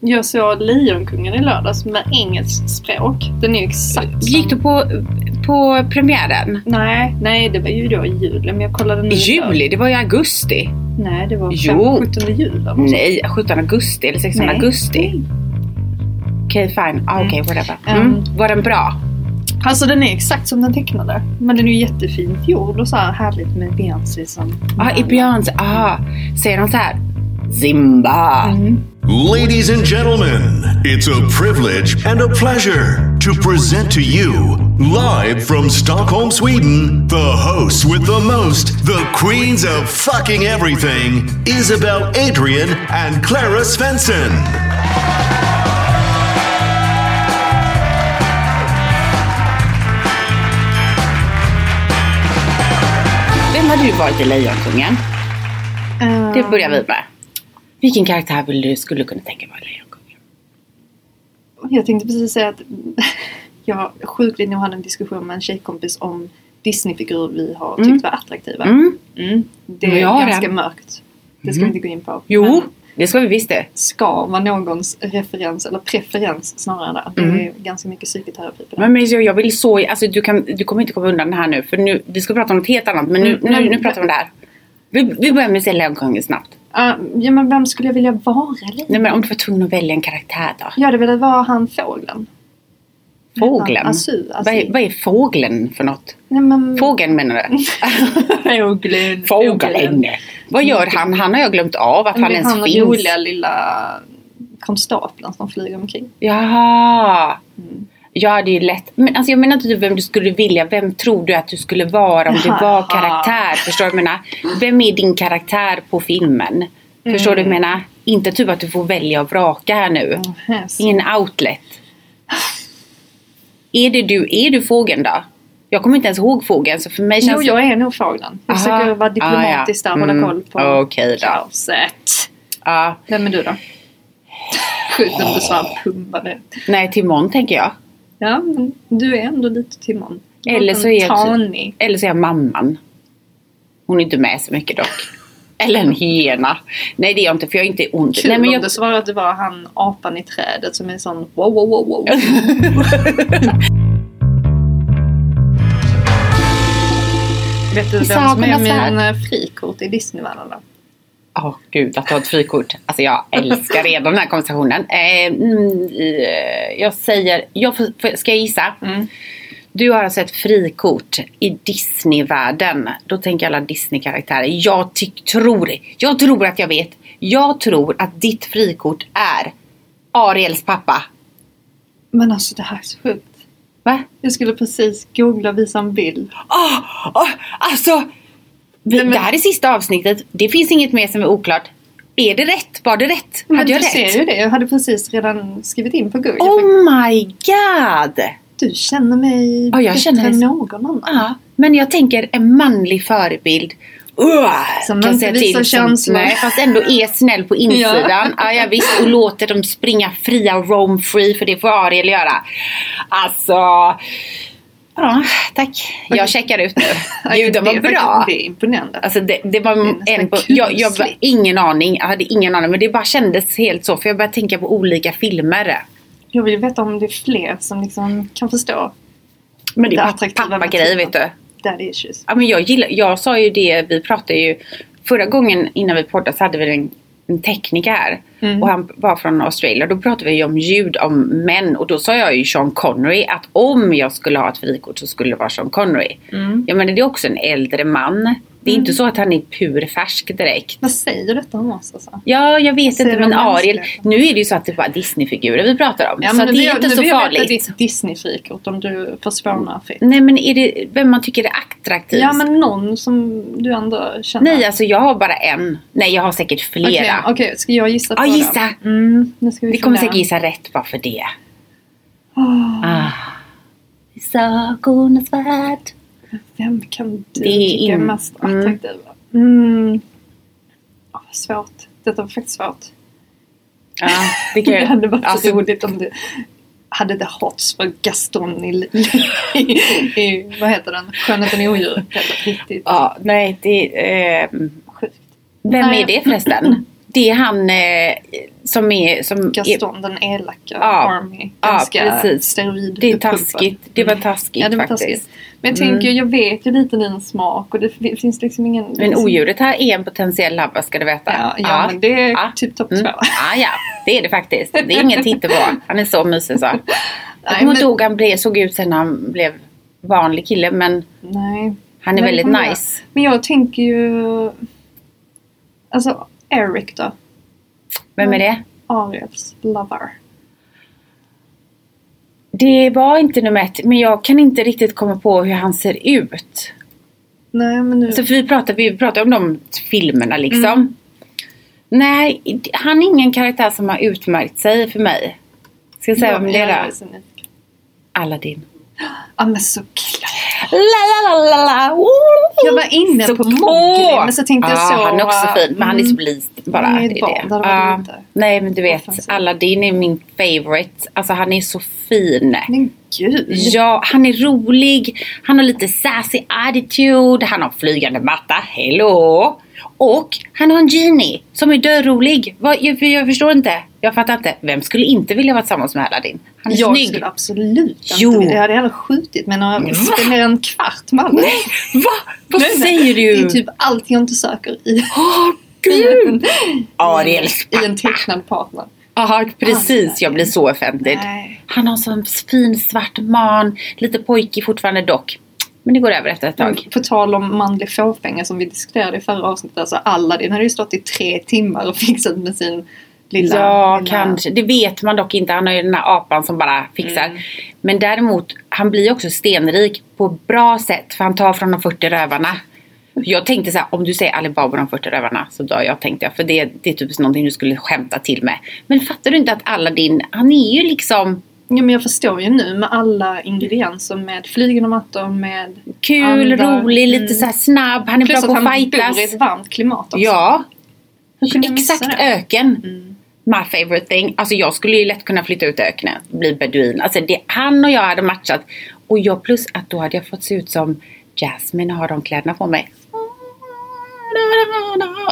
Jag såg Lejonkungen i lördags med engelskt språk. Den är ju exakt som... Gick du på, på premiären? Nej, nej det var ju då i juli. Men jag kollade nu I juli? Det var ju augusti. Nej, det var Jo. 5, 17 juli. Nej, 17 augusti eller 16 Nej. augusti. Okej, fine. Ah, Okej, whatever. Mm. Mm. Var den bra? Alltså den är exakt som den tecknade. Men den är ju jättefint gjord och så här härligt med Beyoncé som... Ja, ah, i Beyoncé. Ah, säger de så här? Zimba. Ladies and gentlemen, it's a privilege and a pleasure to present to you, live from Stockholm, Sweden, the hosts with the most, the queens of fucking everything, Isabel Adrian and Clara Svensson. Vem har du varit i Lejonkungen? Eh, Det börjar vi med. Vilken karaktär vill du skulle kunna tänka vara Lejonkungen? Jag tänkte precis säga att jag sjukligt nog hade en diskussion med en tjejkompis om Disneyfigurer vi har tyckt Mm. var attraktiva. Mm. Mm. Det är har ganska en. mörkt. Det ska Mm. vi inte gå in på. Jo, Men det ska vi visst det. ska vara någons referens eller preferens snarare. Det Mm. är ganska mycket psykoterapi på det. Men, men jag jag vill så, alltså du, kan, du kommer inte komma undan det här nu för nu, vi ska prata om något helt annat men nu, Mm, nu, men- nu pratar vi om det här. Vi, vi börjar med att se Lejonkungen snabbt. Ah, ja men vem skulle jag vilja vara lite? Nej men om du var tvungen att välja en karaktär då? Jag hade velat vara han fågeln. Fågeln? Asu, asu. Vad, är, vad är fågeln för något? Nej, men... Fågeln menar du? Fågeln. Fågeln. Vad gör han? Han har jag glömt av att han Han, ens han finns. roliga lilla konstapeln som flyger omkring. Jaha. Mm. Ja det är lätt. Men alltså jag menar inte typ vem du skulle vilja. Vem tror du att du skulle vara om du var karaktär? Förstår du vad jag menar? Vem är din karaktär på filmen? Förstår du vad jag menar? Inte typ att du får välja och vraka här nu. Mhm, så. Ingen outlet. Är det du, är du fågeln då? Jag kommer inte ens ihåg fågeln så för mig Jo, känns jag är nog fågeln. Jag Aha. försöker vara diplomatisk Ah, ja. där och hålla Mm, koll på okej då. kaoset. Ja, Vem är du då? Sjukt om du svarar pumpade. nej Timon tänker jag. Ja, men du är ändå lite Timon. Eller så är jag typ-. Eller så är jag mamman. Hon är inte med så mycket dock. Eller en hyena. Nej det är jag inte för jag är inte ont. Kul Nej, men om jag, det svarade att det var han apan i trädet som är sån wow wow wow wow. Vet du vem som är min eh, frikort i Disneyvärlden då? Åh gud, att ha ett frikort. Alltså jag älskar redan den här konversationen. Eh, mm, eh, jag säger, jag får, ska jag gissa? Mm. Du har alltså ett frikort i Disneyvärlden. Då tänker alla Disney-karaktärer. Jag tror, jag tror att jag vet. Jag tror att ditt frikort är Ariels pappa. Men alltså det här är så sjukt. Va? Jag skulle precis googla och visa en bild. Åh, åh, alltså! Vi, men- Det här är sista avsnittet. Det finns inget mer som är oklart. Är det rätt? Var det rätt? Men Hade jag du rätt? ser ju det. Jag hade precis redan skrivit in på Google. Oh my god! Du känner mig Ja, jag bättre känner än någon annan. Ja, men jag tänker en manlig förebild uh, Som kan inte visar känslor. nej, fast ändå är snäll på insidan. ja. Ja, visst, och låter dem springa fria och roam free för det får Ariel göra. Alltså, ja tack. Jag checkar ut nu. Gud, de var det, är bra. Det är imponerande. Alltså det, det var nästan en jag, jag var ingen aning, jag hade ingen aning men det bara kändes helt så för jag började tänka på olika filmer. Jag vill veta om det är fler som liksom kan förstå Men det Det är attraktiva pappa med grej typen. vet du. daddy issues. Ja, men jag, gillar, jag sa ju det, vi pratade ju förra gången innan vi poddade så hade vi en, en tekniker. Mm. Och han var från Australien. Då pratade vi om ljud om män. Och då sa jag ju Sean Connery att om jag skulle ha ett frikort så skulle det vara Sean Connery. Mm. Jag menar det är också en äldre man. Det är inte så att han är purfärsk direkt. Vad säger detta om oss alltså? Ja, jag vet inte men Ariel, nu är det ju så att det är bara Disneyfigurer vi pratar om. så att det vill är inte nu så vill jag veta farligt. ditt Disney-frikort om du får spåna fritt. Nej men är det, vem man tycker är attraktiv? Ja men någon som du ändå känner. Nej alltså jag har bara en. Nej jag har säkert flera. Okej, okej, ska jag gissa på Ja, det? gissa. Mm, nu ska vi Vi kommer säkert gissa rätt bara för det. Åh, Ah. I sagornas värld. Vem kan du Det är tycka är mest mm. attraktiv? Mm. Åh, vad svårt. Detta var faktiskt svårt. Ja, det kan Det hade varit så Alltså, roligt om du hade det hots för Gaston i, i, i vad heter den? Skönheten i riktigt Ja, nej det eh, sjukt. Vem Nej. är det förresten? Det är han eh, som är... Som är Gaston den elaka Ja. Army. Ja, Ganska precis. steroid det är taskigt. Det var taskigt Ja det var faktiskt. taskigt. Men jag Mm. tänker, jag vet ju lite din smak och det fi- finns liksom ingen... Men odjuret här är en potentiell labba ska du veta. Ja, ja, men det är Ja. typ topp Mm. två. Ja, ja, det är det faktiskt. Det är ingen titta på. Han är så mysig så. Jag Nej, kommer inte ihåg han blev, såg ut sen när han blev vanlig kille men Nej. han är Men väldigt jag- nice. Men jag tänker ju... Alltså Eric då? Vem är det? Ariels lover. Det var inte nummer ett men jag kan inte riktigt komma på hur han ser ut. Nej men nu... Så för vi pratar, vi pratar om de filmerna liksom. Mm. Nej, han är ingen karaktär som har utmärkt sig för mig. Ska jag säga Ja, vem det är då? Aladdin. Ja men såklart. La, la, la, la, Jag var inne på såklart. Mowgli, men så tänkte jag Ja, så, han är också fin. Men han är så mm. blis bara. Nej, det är barn, det. inte. Nej men du vet. Aladdin är min favorite. Alltså han är så fin. Men gud. Ja, han är rolig. Han har lite sassy attitude. Han har flygande matta. Hello! Och han har en genie som är dörrolig. Jag, jag förstår inte. Jag fattar inte. Vem skulle inte vilja vara tillsammans med Aladdin? Han är jag snygg. skulle absolut Jo. inte Jag hade hellre skjutit men Va? att spendera en kvart med honom. Va? Vad Nej, nej. säger du? Det är typ allt jag inte söker i, Åh, en, gud! Ariels i en tecknad partner. Aha, precis. Aj, Jag blir så offentlig. Nej. Han har sån fin svart man. Lite pojkig fortfarande dock. Men det går över efter ett tag. På tal om manlig fåfänga som vi diskuterade i förra avsnittet. Alltså Aladdin hade ju stått i tre timmar och fixat med sin lilla... Ja, lilla- kanske. Det vet man dock inte. Han har ju den här apan som bara fixar. Mm. Men däremot, han blir också stenrik på bra sätt. För han tar från de 40 rövarna. Jag tänkte så här, om du säger Alibaba och de 40 rövarna så dör jag tänkte jag. För det, det är typ någonting du skulle skämta till med. Men fattar du inte att Aladdin, han är ju liksom Ja, men jag förstår ju nu med alla ingredienser med flygande mattor, med kul, andar. rolig, lite Mm. så snabb. Han är Plus bra att på att han bor fightas. i ett varmt klimat också. Ja, jag exakt öken. Mm. My favorite thing. Alltså jag skulle ju lätt kunna flytta ut i öknen. Bli beduin. Alltså det, han och jag hade matchat. Och jag plus att då hade jag fått se ut som Jasmine och ha de kläderna på mig.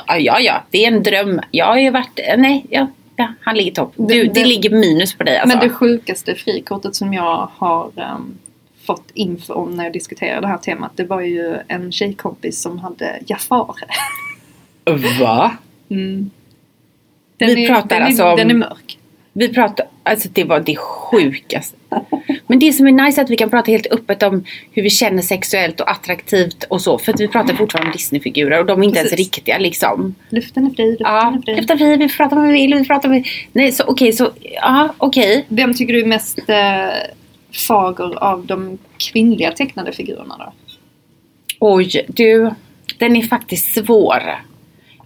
Ja, ja, ja. Det är en dröm. Jag har ju varit... Nej, ja. Ja han ligger topp. Du, Det- det, ligger minus på dig alltså. Men det sjukaste frikortet som jag har ehm, fått info om när jag diskuterade det här temat. Det var ju en tjejkompis som hade Jafar. Va? Mm. Vi är, pratar den, alltså är, om- den är mörk. Vi pratar, alltså det var det sjukaste. Men det som är nice är att vi kan prata helt öppet om hur vi känner sexuellt och attraktivt och så. För att vi pratar fortfarande om Disneyfigurer och de är inte ens Precis. riktiga liksom. Luften är fri, luften Ja, är fri. lyfta fri, vi pratar vad vi vill, vi pratar vi... Nej, så okej, så ja, okej. Vem tycker du är mest eh, fager av de kvinnliga tecknade figurerna då? Oj, du, den är faktiskt svår.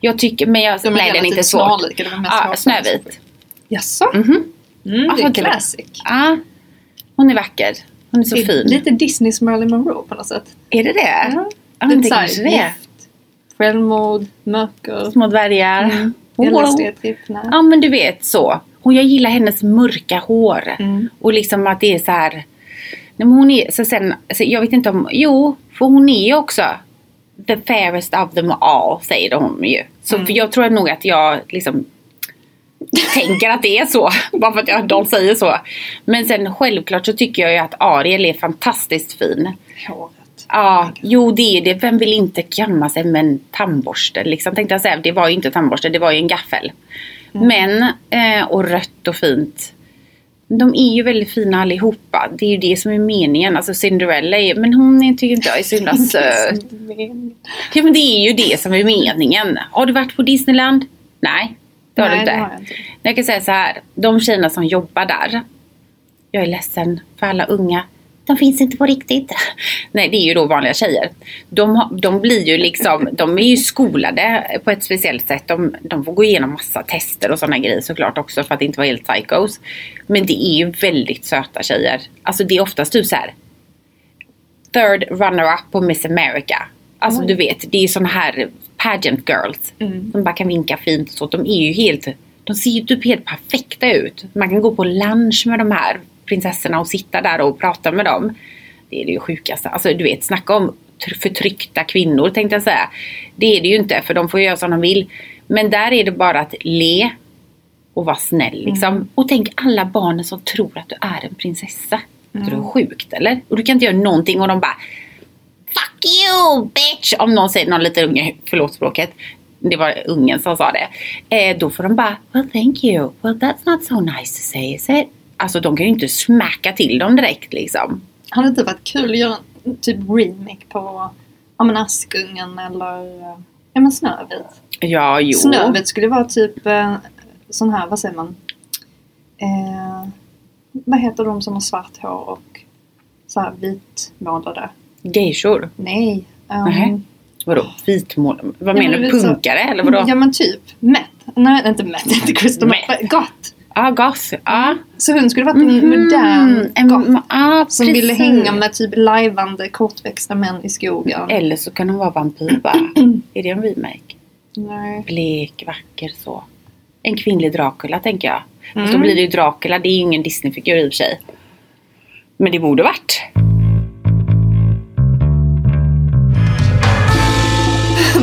Jag tycker, men jag, De är nej den är inte svår. snarlika, de är mest Ja. Snövit. Jaså? Mhm. Mm, det är det- classic. Ja, hon är vacker. Hon är så Det är fin. Lite Disneys Marilyn Monroe på något sätt. Är det det? Ja, men Lite det så här kanske det är. gift, Självmord, mörker, Små dvärgar. mm. Wow. Ja men du vet så. Och jag gillar hennes mörka hår. Mm. Och liksom att det är så här. Nej, men hon är, så sen, alltså jag vet inte om, jo, för hon är ju också the fairest of them all, säger de ju. Så Mm. för jag tror nog att jag liksom tänker att det är så. Bara för att jag, de säger så. Men sen självklart så tycker jag ju att Ariel är fantastiskt fin. Håret. Ja, jo det är det. Vem vill inte kamma sig med en tandborste? Liksom, tänkte jag säga. Det var ju inte tandborste, det var ju en gaffel. Men, eh, och rött och fint. De är ju väldigt fina allihopa. Det är ju det som är meningen. Alltså Cinderella är, men hon tycker inte jag är så himla söt. Ja men det är ju det som är meningen. Har du varit på Disneyland? Nej, det har Nej, du inte. det har jag inte. Jag kan säga så här. De tjejerna som jobbar där. Jag är ledsen för alla unga. De finns inte på riktigt. Nej, det är ju då vanliga tjejer. De, de blir ju liksom, de är ju skolade på ett speciellt sätt. De, de får gå igenom massa tester och sådana grejer såklart också för att inte vara helt psychos. Men det är ju väldigt söta tjejer. Alltså det är oftast typ så här third runner-up på Miss America. Alltså du vet, det är såna här pageant girls. Som bara kan vinka fint och så. De är ju helt, de ser ju typ helt perfekta ut. Man kan gå på lunch med de här prinsessorna och sitta där och prata med dem. Det är det ju sjukaste. Alltså du vet, snacka om tr- förtryckta kvinnor tänkte jag säga. Det är det ju inte för de får göra som de vill. Men där är det bara att le och vara snäll liksom. Och tänk alla barnen som tror att du är en prinsessa. Mm. Är sjukt eller? Och du kan inte göra någonting och de bara Fuck you bitch! Om någon säger någon liten unge, förlåt språket. Det var ungen som sa det. Eh, då får de bara Well thank you. Well that's not so nice to say is it? Alltså de kan ju inte smacka till dem direkt liksom. Hade det inte varit kul att göra typ remake på ja, men Askungen eller eh, ja, men Snövit? Ja, jo. Snövit skulle vara typ eh, sån här, vad säger man? Eh, vad heter de som har svart hår och så här vitmålade? Geishor? Nej. Um, Nej. Vadå vitmål? Vad Ja, menar men du? är så- Punkare eller vadå? Ja men typ. Met. Nej inte Met, inte Crystal. Met. Gott. Ja, gas. Ja. Så hon skulle varit en Mhm. modern En- Goth. ja, Som precis. ville hänga med typ lajvande kortväxta män i skogen. Eller så kan hon vara vampyr bara. Är det en remake? Nej. Blek, vacker så. En kvinnlig Dracula tänker jag. Fast Mm. då blir det ju Dracula, det är ju ingen Disney-figur i och för sig. Men det borde varit.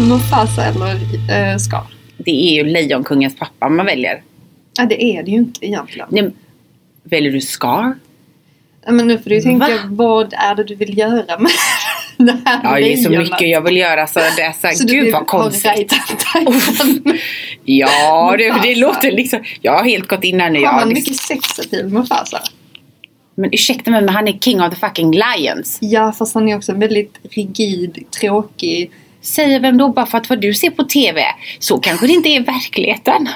Mufasa eller äh, Scar. Det är ju Lejonkungens pappa man väljer. Ja det är det ju inte egentligen. Nej, väljer du Scar? Ja, Men nu får du ju tänka, Va? vad är det du vill göra med det här Ja, det är så mycket jag vill göra så det är så, Så gud vill vad konstigt. Ja, det, det låter liksom... Jag har helt gått in här nu. Har man det, mycket sexappeal Mufasa? men ursäkta mig, men han är king of the fucking lions. Ja fast han är också en väldigt rigid, tråkig. Säger vem då? Bara för att vad du ser på TV. Så kanske det inte är verkligheten.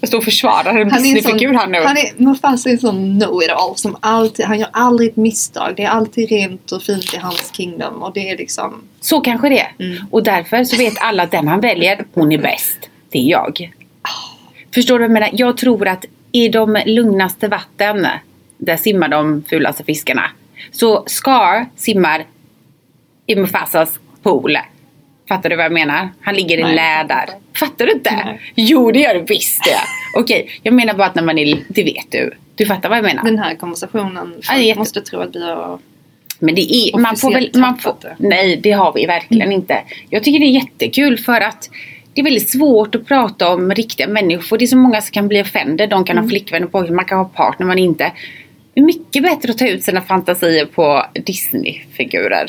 Jag står och försvarar en Disney-figur här nu. han är, Mufasa är en sån know-it-all som alltid, han gör aldrig ett misstag. Det är alltid rent och fint i hans kingdom och det är liksom Så kanske det. Mm. Och därför så vet alla att den han väljer, hon är bäst. Det är jag. Förstår du vad jag menar? Jag tror att i de lugnaste vatten, där simmar de fulaste fiskarna. Så Scar simmar i Mufasas pool. Fattar du vad jag menar? Han ligger i Nej, lä jag där. fattar. Du inte? Nej. Jo, det gör du visst det. Okej, jag menar bara att när man är... Det vet du. Du fattar vad jag menar? den här konversationen. Ja, jätte- måste tro att vi har Men det är, man får väl, man får, nej det har vi verkligen inte. Jag tycker det är jättekul för att det är väldigt svårt att prata om riktiga människor. Det är så många som kan bli offended. De kan ha flickvän och pojkvän, man kan ha partner, man inte. Det är mycket bättre att ta ut sina fantasier på Disney-figurer.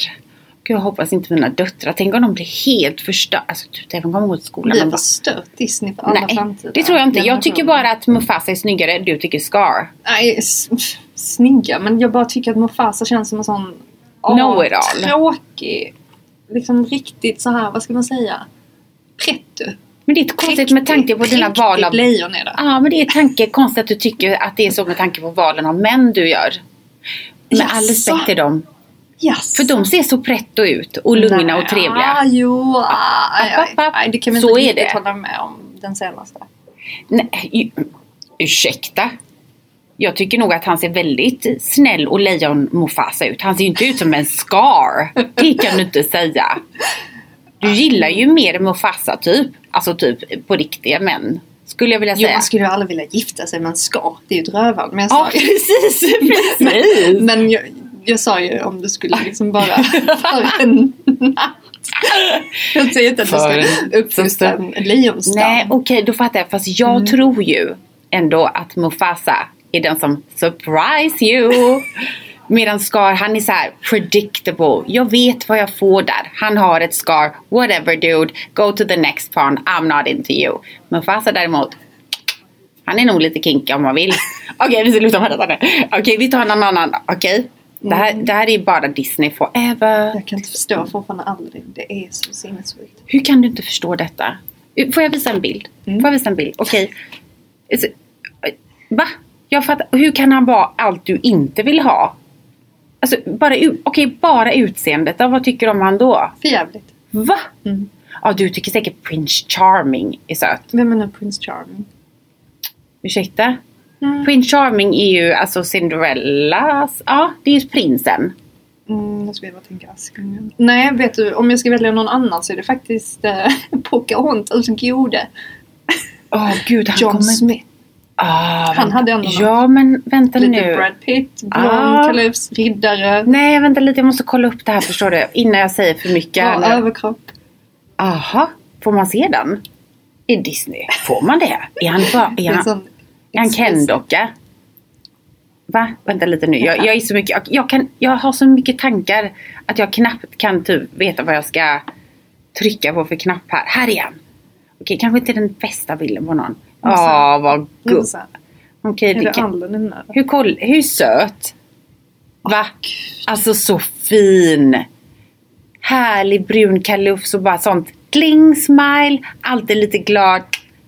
Gud, jag hoppas inte mina döttrar, tänk om de blir helt förstörda. Alltså, typ, de kommer gå till skolan och bara, förstört Disney för alla Nej, framtida det tror jag inte. Jag tycker bara att Mufasa är snyggare, du tycker Scar. Nej, snygga. Men jag bara tycker att Mufasa känns som en sån... åh, Know-it-all. Tråkig. Liksom riktigt så här, vad ska man säga? Pretto. Men det är konstigt med tanke på dina val av lejon är det. Ja, men det är tanke, konstigt att du tycker att det är så med tanke på valen av män du gör. Med all Jaså? respekt till dem. Yes. För de ser så pretto ut och lugna och trevliga. Ah, jo, ah, app, app. aj, det kan vi Så inte riktigt hålla med om den senaste. Nej, ursäkta. Jag tycker nog att han ser väldigt snäll och lejon Mufasa ut. Han ser ju inte ut som en Scar. Det kan du inte säga. Du gillar ju mer Mufasa typ. Alltså typ på riktiga män. Skulle jag vilja Jo, säga. man skulle ju aldrig vilja gifta sig med en ska. Det är ju ett rövhål. Men Ja precis, precis. men jag, jag sa ju om du skulle liksom bara för en natt. Jag säger inte att du ska uppfostra en lejonstam. Nej okej då fattar jag. Fast jag tror ju ändå att Mufasa är den som surprise you. Medan Scar han är så här predictable. Jag vet vad jag får där. Han har ett Scar. Whatever dude. Go to the next pond. I'm not into you. Mufasa däremot. Han är nog lite kinky om man vill. Okej vi slutar med detta nu. Okej vi tar en annan. Okej. Det, här, det här är bara Disney forever. Jag kan inte förstå fortfarande aldrig. Det är så sinnessjukt. Hur kan du inte förstå detta? Får jag visa en bild? Får jag visa en bild? Okej. Alltså, Va? Jag fattar. Hur kan han vara allt du inte vill ha? Alltså, bara, okej, bara utseendet. Vad tycker du om han då? För jävligt. Va? Ja, du tycker säkert Prince Charming är söt. Vem är nu Prince Charming? Ursäkta? Prince Charming är ju alltså Cinderellas... Ja, det är ju prinsen. Mm, jag ska bara tänka Askungen. Nej, vet du, om jag ska välja någon annan så är det faktiskt eh, Pocahontas gode. Åh gud, han John kommer... Smith. Ah, Han hade ändå något. Ja, men vänta Lite nu. Brad Pitt, blond, Ah. kalufs, riddare, Nej, vänta lite. Jag måste kolla upp det här förstår du. Innan jag säger för mycket. bra nu. överkropp. Aha, får man se den? I Disney? Får man det? Är han, bara, är Det är en han, sån express- Ken-docka? Va? Vänta lite nu. Jag, jag, är så mycket, jag, kan, jag har så mycket tankar att jag knappt kan typ veta vad jag ska trycka på för knapp här. Här är han! Okej, kanske inte den bästa bilden på någon. Ja, vad här, Okej, Är det där? hur, koll, hur söt? Va? Alltså så fin. Härlig brun kalufs och bara sånt kling smile. Alltid lite glad.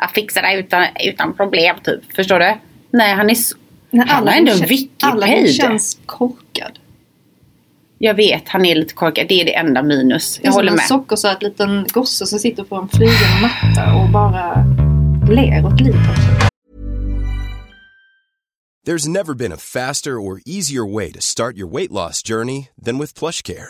Jag fixar det utan, utan problem typ. Förstår du? Nej han är så... Nej, han har ändå en wikiped. känns korkad. Jag vet han är lite korkad. Det är det enda minus. Det är Jag som håller en med. sockersöt liten gosse som sitter på en flygen matta och bara ler åt livet. There's never been a faster or easier way to start your weight loss journey than with PlushCare.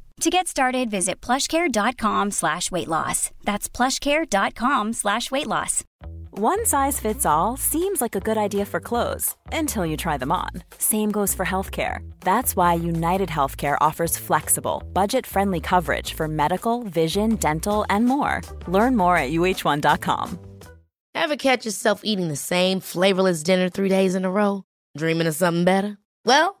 To get started, visit plushcare.com slash weight loss. That's plushcare.com slash weight loss. One size fits all seems like a good idea for clothes until you try them on. Same goes for healthcare. That's why United Healthcare offers flexible, budget friendly coverage for medical, vision, dental, and more. Learn more at uh1.com. Ever catch yourself eating the same flavorless dinner three days in a row? Dreaming of something better? Well,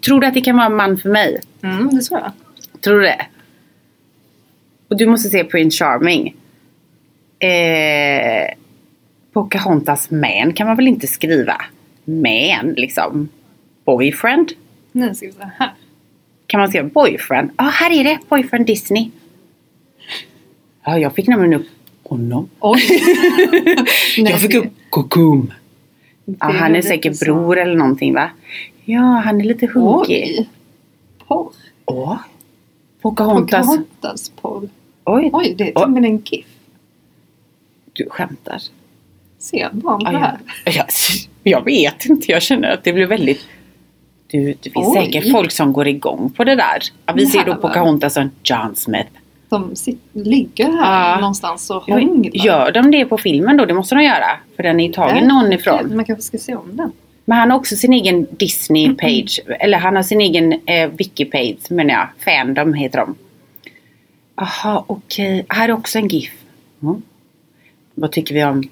Tror du att det kan vara en man för mig? Mm, det tror jag. Tror du det? Och du måste se Prince Charming. Eh, Pocahontas man kan man väl inte skriva? Man liksom. boyfriend. Nu ska vi se här. Kan man skriva boyfriend? Ja, här är det. Boyfriend Disney. Ja, jag fick nämligen upp honom. Oj! Jag fick upp Kokum. Ja, han är säkert så. bror eller någonting va? Ja, han är lite hunkig. Oj! Porr. Åh. Pocahontas. Pocahontas porr. Oj, Oj, det är till och med en GIF. du skämtar. Ser barn på det här? jag, jag, vet inte, jag känner att det blir väldigt... Du, det finns Oj. säkert folk som går igång på det där. Vi ser då Pocahontas och John Smith. De ligger här Ja. någonstans och hånglar. Gör de det på filmen då? Det måste de göra. För den är ju tagen någon ifrån. Man kanske ska se om den. Men han har också sin egen Disney-page. Eller han har sin egen eh, Wiki-page menar jag. Fandom heter de. Aha, okej. Här är också en GIF. Mm. Vad tycker vi om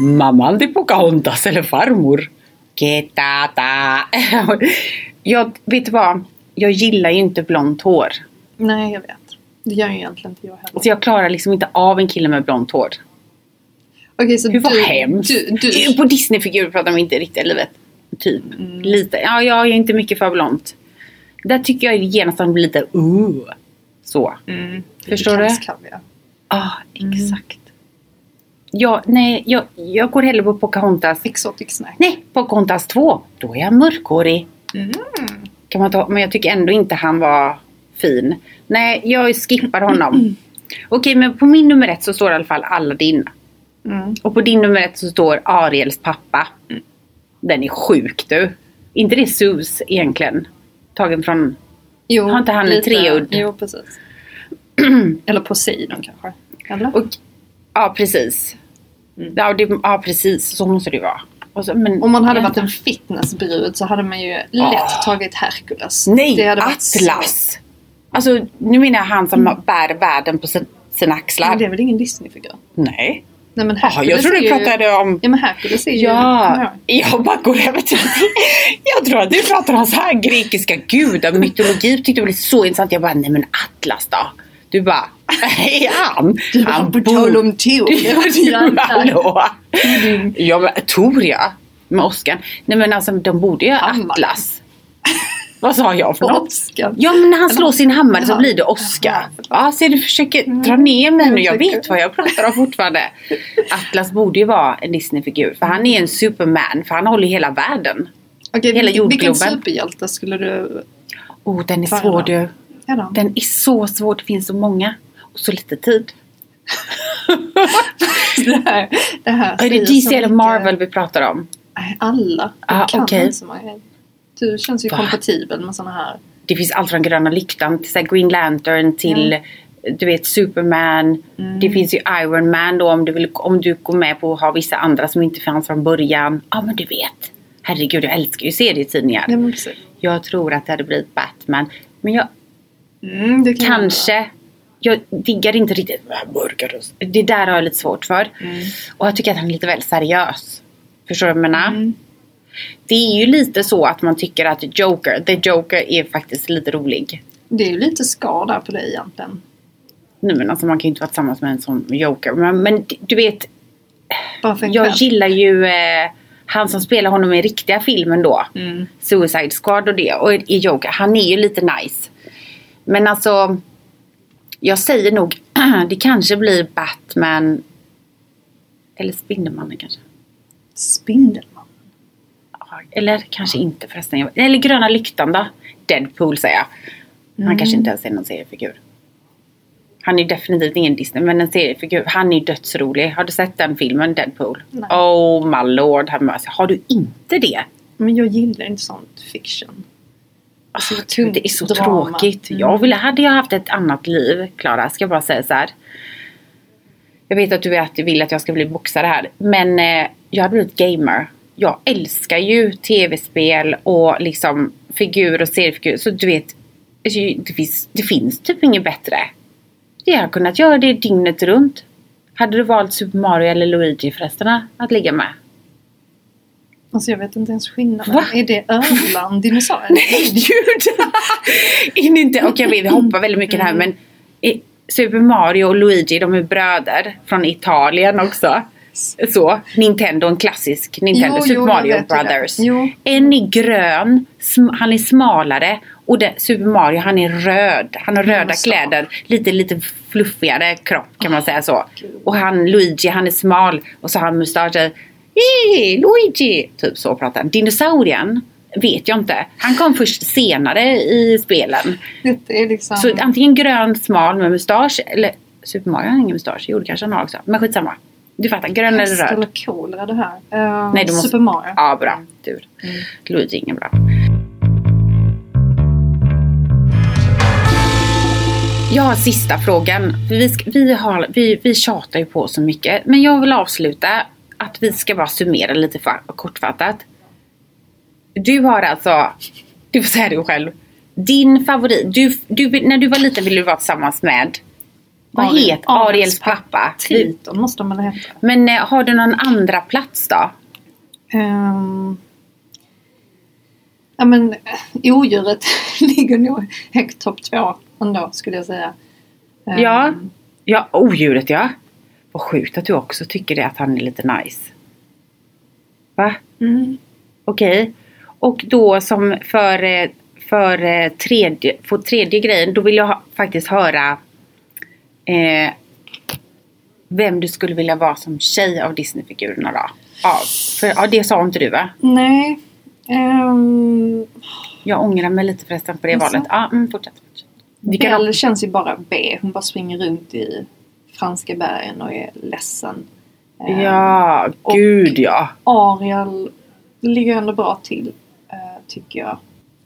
mamman till Pocahontas eller farmor? Ketata. jag, vet du vad? Jag gillar ju inte blont hår. Nej, jag vet. Det gör ju egentligen inte jag heller. Så jag klarar liksom inte av en kille med blont hår. Okej, så Hur var du, hemskt. Du, du, På Disney-figurer pratar vi inte i riktiga livet. Typ. Lite. Ja, jag är inte mycket för blont. Där tycker jag genast att blir lite uh. Så. mm, Förstår du? Kallskaviar. Ja, exakt. Ja, nej, jag, jag går hellre på Pocahontas. Exotic snack. Nej, Pocahontas 2. Då är jag mörkhårig. Kan man ta, men jag tycker ändå inte han var fin. Nej, jag skippar honom. Okej, men på min nummer ett så står i alla fall Aladdin. Mm. Och på din nummer ett så står Ariels pappa. Den är sjuk du. inte det Sus egentligen? Tagen från... Jo, Har inte han en lite- treudd? Jo, precis. Eller Poseidon kanske. Eller? Och, ja, precis. Ja, det, ja, precis. Så måste det ju vara. Så, men, Om man hade varit en fitnessbrud så hade man ju lätt tagit Hercules. Nej, Atlas! Alltså, nu menar jag han som bär världen på sin, sina axlar. Men det är väl ingen Disney-figur? Nej. Nej men Hercules jag trodde du ju... pratade om... Ja men Hercules är ju... Ja, jag bara går över till Jag tror att du pratar om så här grekiska gudar, mytologi tyckte jag blev så intressant. Jag bara, nej men Atlas då? Du bara, är han? Du bara, på tal om Tor. Ja, men Tor ja. Med Oscar. Nej men alltså de borde ju ha. Atlas. Vad sa jag för något? Oscar. Ja men när han slår sin hammare så blir det Oscar. Jaha. Ja, så du försöker dra ner mig nu. Jag vet vad jag pratar om fortfarande. Atlas borde ju vara en Disney-figur. För han är en superman. För han håller hela världen. Okej, Hela vilken- Vilken jordgloben. superhjälte skulle du... Oh, den är svår du. Ja. Den är så svår. Det finns så många. Och så lite tid. det här, det här Är det DC eller Marvel vi pratar om? Alla. Ah, kan inte så många. Du känns ju Va? kompatibel med såna här. Det finns allt från Gröna Lyktan till Green Lantern till du vet Superman. Det finns ju Iron Man då om du, vill, om du går med på att ha vissa andra som inte fanns från början. Ja men du vet. Herregud jag älskar ju serietidningar. Ja, men precis. Jag tror att det hade blivit Batman. Men jag Mm, kan kanske. Jag diggar inte riktigt mörka rösten. Det där har jag lite svårt för. Och jag tycker att han är lite väl seriös. Förstår du vad jag menar? Det är ju lite så att man tycker att Joker, The Joker är faktiskt lite rolig. Det är ju lite ska där på dig egentligen. Nej men alltså man kan ju inte vara tillsammans med en sån Joker. Men, men du vet, jag gillar ju eh, han som spelar honom i riktiga filmen då. Mm. Suicide Squad och det. Och i Joker, han är ju lite nice. Men alltså, jag säger nog, det kanske blir Batman. Eller Spindelmannen kanske. Spindelman. Ja, Eller kanske inte förresten. Eller Gröna Lyktan då. Deadpool säger jag. Han Mm. kanske inte ens är någon seriefigur. Han är definitivt ingen Disney, men en seriefigur. Han är dödsrolig. Har du sett den filmen, Deadpool? Nej. Oh my lord. Har du inte det? Men jag gillar inte sånt fiction. Alltså, tror det är så drama. tråkigt. Mm. Jag ville, hade jag haft ett annat liv, Klara, ska jag bara säga så här. Jag vet att du vill att jag ska bli boxare här. Men eh, jag hade blivit gamer. Jag älskar ju tv-spel och liksom figur och seriefigur. Så du vet, alltså, det finns, det finns typ inget bättre. Jag har kunnat göra det dygnet runt. Hade du valt Super Mario eller Luigi förresten att ligga med? Alltså jag vet inte ens skillnaden. Va? Är det ödlan, dinosaurier? Nej gud! In inte, okej vi hoppar väldigt mycket här men i Super Mario och Luigi de är bröder från Italien också. Så, Nintendo, en klassisk Nintendo, Jo, Super jo, Mario. Brothers. En är grön, han är smalare och det, Super Mario han är röd. Han har röda kläder, lite lite fluffigare kropp kan man säga så. Och han Luigi han är smal och så har han mustascher. Hey, Luigi! Typ så pratar han. Dinosaurien vet jag inte. Han kom först senare i spelen. Liksom... Så antingen grön smal med mustasch eller Super Mario har ingen mustasch. Jo det kanske han har också. Men skitsamma. Du fattar, grön eller Häst röd. eller cool är det här? Eh, Nej, du måste- Super Mario. Ja, bra. Tur. Luigi är ingen bra. Jag har sista frågan. Vi, ska, vi, har, vi, vi tjatar ju på så mycket. Men jag vill avsluta att vi ska bara summera lite för, kortfattat. Du har alltså, du får säga det själv. Din favorit, du, du, när du var liten ville du vara tillsammans med vad Ariel- heter Ariels pappa? Triton måste man heta. Men eh, har du någon andra plats då? Um, ja men eh, odjuret ligger nog högt topp två ändå skulle jag säga. Ehm, Ja, ja odjuret ja. Vad sjukt att du också tycker det att han är lite nice. Va? Mm. Okej. Och då som för, eh, för eh, tredje, för tredje grejen, då vill jag ha, faktiskt höra eh, vem du skulle vilja vara som tjej av Disneyfigurerna då. Ja, för, ja, det sa inte du va? Nej. ehm, Jag ångrar mig lite förresten på det Jaså? valet. Ja, mm, fortsätt. fortsätt. Vi kan Belle känns ju bara B. Hon bara springer runt i franska bergen och är ledsen. Ehm, Ja, och- gud ja. Ariel ligger ändå bra till, eh, tycker jag.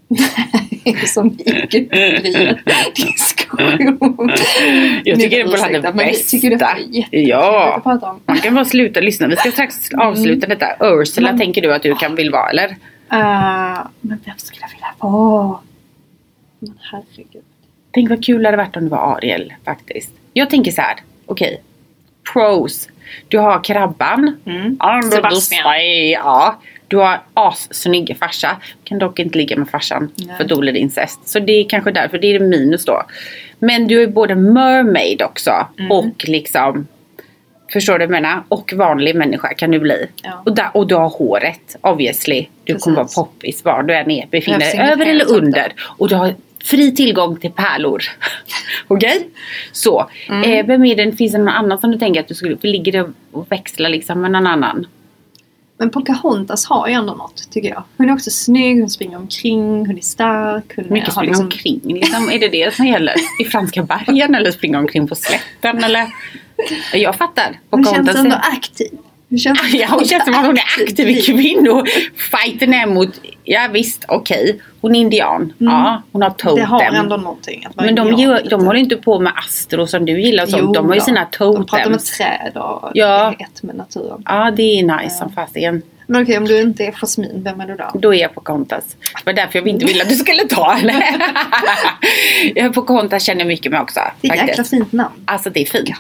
Det är som gick en diskussion. Jag tycker det var ursäkta, det vi tycker det bästa. är Ja. Man kan bara sluta lyssna. Vi ska strax avsluta detta. Ursula Men- tänker du att du kan vill vara eller? Eh, men vem skulle jag vilja vara? Men herregud. Tänk vad kul det hade varit om det var Ariel faktiskt. Jag tänker så här. Okej. Pros. Du har krabban. Mm. Sebastian. Ja. Du har assnygg farsa. Kan dock inte ligga med farsan. Nej. För då blir det incest. Så det är kanske därför. Det är minus då. Men du är både mermaid också. Mm. Och liksom. Förstår du vad jag menar? Och vanlig människa kan du bli. Ja. Och, där, och du har håret obviously. Du Precis. kommer vara poppis var du än är. Befinner dig över eller under. Och du har fri tillgång till pärlor. Okej? Så. Mm. Eh, vem är det? Finns det någon annan som du tänker att du skulle... För ligger och växlar liksom med någon annan? Men Pocahontas har ju ändå något tycker jag. Hon är också snygg, hon springer omkring, hon är stark. Hon Mycket springer liksom- omkring liksom. Är det det som gäller? I franska bergen eller springer omkring på slätten eller? Jag fattar. Hon känns Pocahontas ändå är- aktiv. Hon känns, Ja, hon känns som att hon är aktiv i kvinnofajten är mot, ja visst, okej. Hon är indian. Ja, hon har totem. Mm. Det har ändå någonting. Men de, gör, de håller inte på med astro som du gillar och sånt. Jo de har ju sina De pratar med träd och Ja. är ett med naturen. Ja, det är nice som fasiken. Men okej, om du inte är Jasmine, vem är du då? Då är jag Pocahontas. Det var därför jag inte ville att du skulle ta eller? jag Pocahontas känner jag mycket med också. Det är ett jäkla fint namn. Alltså det är fint.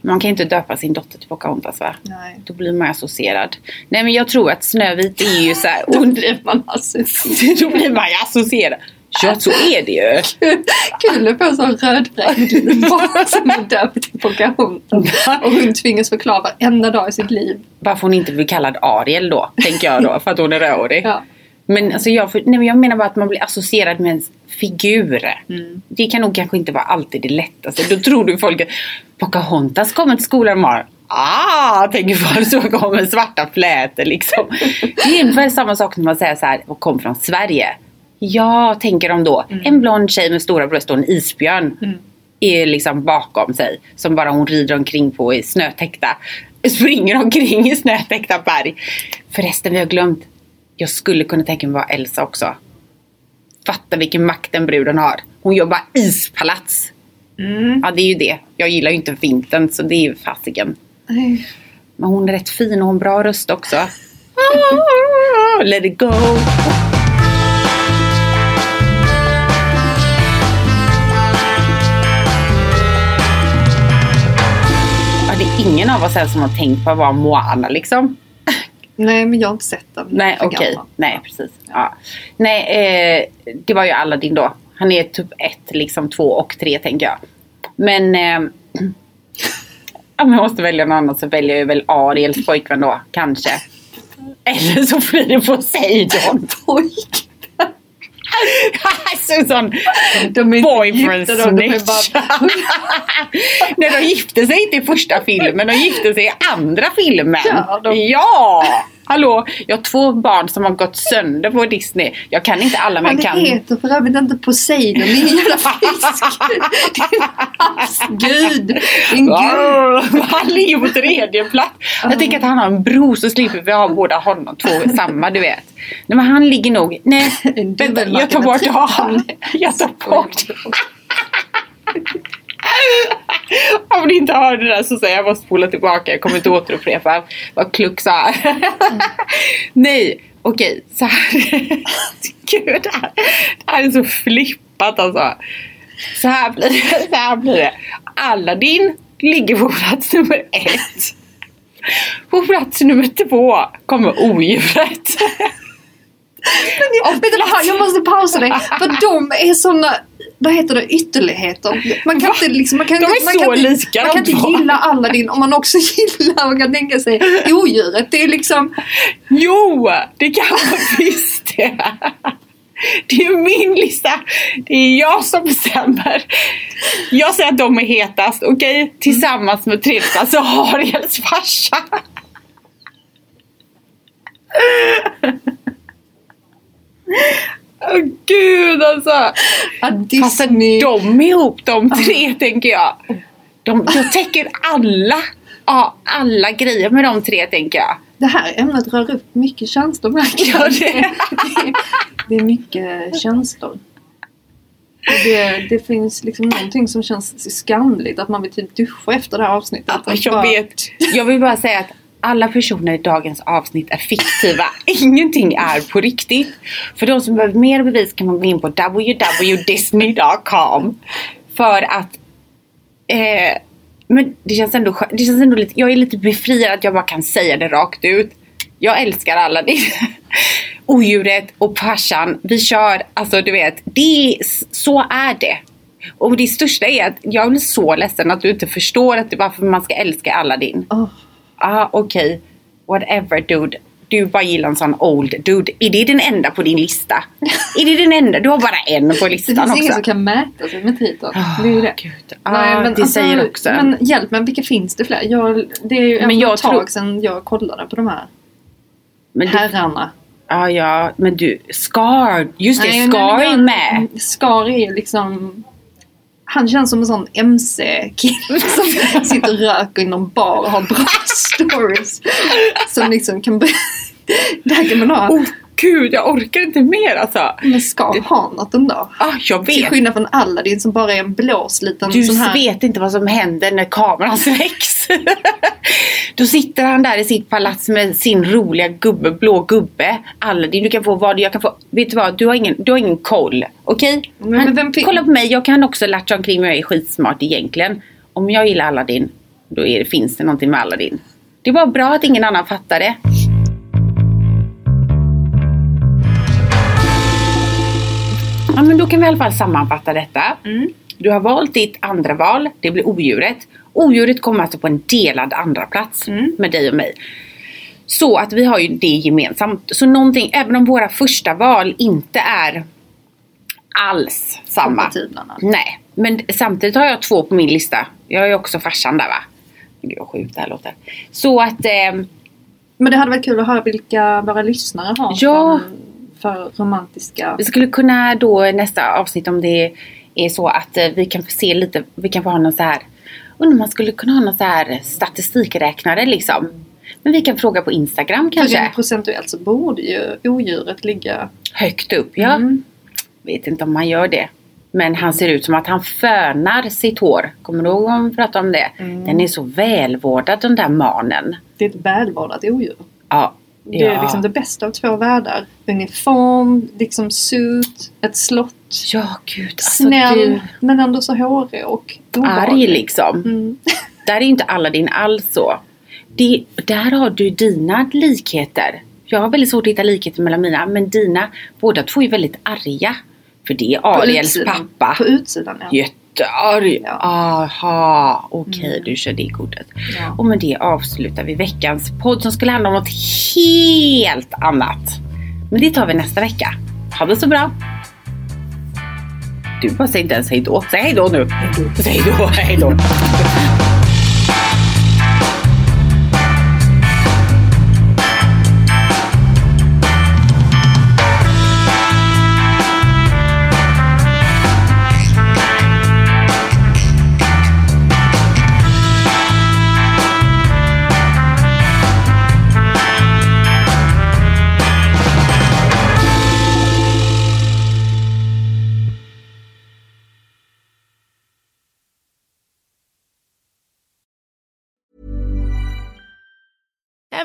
Man kan inte döpa sin dotter till Pocahontas va? Nej. Då blir man associerad. Nej men jag tror att Snövit är ju så här Då blir man Då blir man ju associerad. Ja så är det ju. kul att få en sån rödbränd barn som är döpt till Pocahontas. Och hon tvingas förklara varenda dag i sitt liv. Varför hon inte blir kallad Ariel då, tänker jag då, för att hon är rödhårig. Ja. Men alltså jag, nej, men jag menar bara att man blir associerad med en figur. Mm. Det kan nog kanske inte vara alltid det lättaste. Då tror du folk att Pocahontas kommer till skolan har Ah, tänker folk så kommer svarta flätor liksom. Det är ungefär samma sak när man säger så här och kom från Sverige. Ja, tänker de då. Mm. En blond tjej med stora bröst och en isbjörn är liksom bakom sig. Som bara hon rider omkring på i snötäckta. Springer omkring i snötäckta berg. Förresten, vi har glömt. Jag skulle kunna tänka mig vara Elsa också. Fatta vilken makt den bruden har. Hon jobbar ispalats. Ja, det är ju det. Jag gillar ju inte vintern så det är ju fasiken. Men hon är rätt fin och har en bra röst också. Let it go. Ja, det är ingen av oss här som har tänkt på att vara Moana liksom. Nej, men jag har inte sett den. Nej, okej. gammal. Nej, precis. Ja. Nej, eh, det var ju Aladdin då. Han är typ ett, liksom två och tre tänker jag. Men... Eh, om jag måste välja någon annan så väljer jag väl Ariels pojkvän då, kanske. Eller så blir det Poseidon. Pojk. Sån De är boyfriend gifta de är bara- Nej, de gifte sig inte i första filmen, de gifte sig i andra filmen. Ja, de- Ja! Hallå, jag har två barn som har gått sönder på Disney. Jag kan inte alla men Han jag kan... heter för övrigt inte Poseidon, det är en jävla fisk. Det är en havsgud. En gud. Han ligger på tredje plats. Jag tänker att han har en bror så slipper vi ha båda honom två samma du vet. Nej men han ligger nog... Nej, vänta, jag tar bort han. Jag tar bort. Om ni inte hörde det där så säger jag bara spola tillbaka. Jag kommer inte återupprepa vad Kluck sa. Nej, okej. Så här. Gud, det här, det här är så flippat alltså. Så här blir det. Så här blir det. Aladdin ligger på plats nummer ett. På plats nummer två kommer odjuret. Men jag, vad, jag måste pausa dig. För de är såna, vad heter det, ytterligheter. Man kan Va? inte liksom, man kan, De är man så kan lika, Man kan inte två. gilla Aladdin om man också gillar, man kan tänka sig odjuret. Det är liksom, Jo, det kan man visst det. Det är min lista. Det är jag som bestämmer. Jag säger att de är hetast, okej? Tillsammans med plats så Ariels farsa. Åh gud alltså. att att Disney... de ihop de tre tänker jag. De, jag täcker alla, ja, alla grejer med de tre tänker jag. Det här ämnet rör upp mycket känslor märker jag. Ja, det- det, det är mycket känslor. Det, det finns liksom någonting som känns skamligt. Att man vill typ duscha efter det här avsnittet. Att jag bara- vet. Jag vill bara säga att alla personer i dagens avsnitt är fiktiva. Ingenting är på riktigt. För de som behöver mer bevis kan man gå in på www.disney.com. För att eh, men det känns ändå det känns ändå lite, jag är lite befriad att jag bara kan säga det rakt ut. Jag älskar alla det. Odjuret och farsan, vi kör, alltså du vet, det är, så är det. Och det största är att jag blir så ledsen att du inte förstår att det är varför man ska älska Aladdin. Oh. Ah, okej. Whatever dude. Du bara gillar en sån old dude. Är det den enda på din lista? är det den enda? Du har bara en på det listan finns också. ingen som kan mäta sig med titeln. Ah, det är det. Gud. Ah, det säger också. Men hjälp mig, vilka finns det fler? Jag, det är ju Men men jag tag tror- sedan jag kollade på de här Men herrarna. ah, ja, men du, Scar. Just det, Nej, Scar men- är med. Scar är liksom... Han känns som en sån MC-kille som sitter och röker i någon bar och har bra stories. Som liksom kan... Där kan man ha... Oh, gud, jag orkar inte mer alltså. Men Scar har något ändå. Ah, jag Till vet. skillnad från Aladdin som bara är en blås liten Du sån här... vet inte vad som händer när kameran släcks. Då sitter han där i sitt palats med sin roliga gubbe, blå gubbe. Aladdin, du kan få vad jag kan få. Vet du vad, du har ingen, du har ingen koll. Okej? Men- men Han- vem fin- Kolla på mig, jag kan också latcha omkring och jag är skitsmart egentligen. Om jag gillar Aladdin, då är, finns det någonting med Aladdin. Det var bra att ingen annan fattade det. Ja men då kan vi i alla fall sammanfatta detta. Du har valt ditt andra val, det blir odjuret. Odjuret kommer alltså på en delad andra plats med dig och mig. Så att vi har ju det gemensamt. Så någonting, även om våra första val inte är alls samma. Nej. Men samtidigt har jag två på min lista. Jag ju också farsan där va. Gud vad sjukt det här låter. Så att eh, Men det hade varit kul att höra vilka våra lyssnare har Ja. för, för romantiska... Vi skulle kunna då nästa avsnitt om det är så att eh, vi kan få se lite, vi kan få ha någon så här, undrar om man skulle kunna ha någon så här statistikräknare liksom. Men vi kan fråga på Instagram För kanske. rent procentuellt så borde ju odjuret ligga... Högt upp, ja. Mm. Vet inte om man gör det. Men han ser ut som att han fönar sitt hår. Kommer du ihåg om vi pratade om det? Mm. Den är så välvårdad den där manen. Det är ett välvårdat odjur. Ja. Det är liksom det bästa av två världar. Uniform, liksom suit, ett slott. Ja, gud. Alltså, Snäll, du, men ändå så hårig och arg obehaglig. liksom. Mm. Där är inte Aladdin alls så. Det, där har du dina likheter. Jag har väldigt svårt att hitta likheter mellan mina. Men dina, båda två är väldigt arga. För det är Ariels pappa. På utsidan ja. Jättearg. Ja. Aha, okej Mm. du kör det kortet. Ja. Och med det avslutar vi veckans podd som skulle handla om något helt annat. Men det tar vi nästa vecka. Ha det så bra. Du bara säger inte ens hej då. Säg hej då nu. Säg då, hej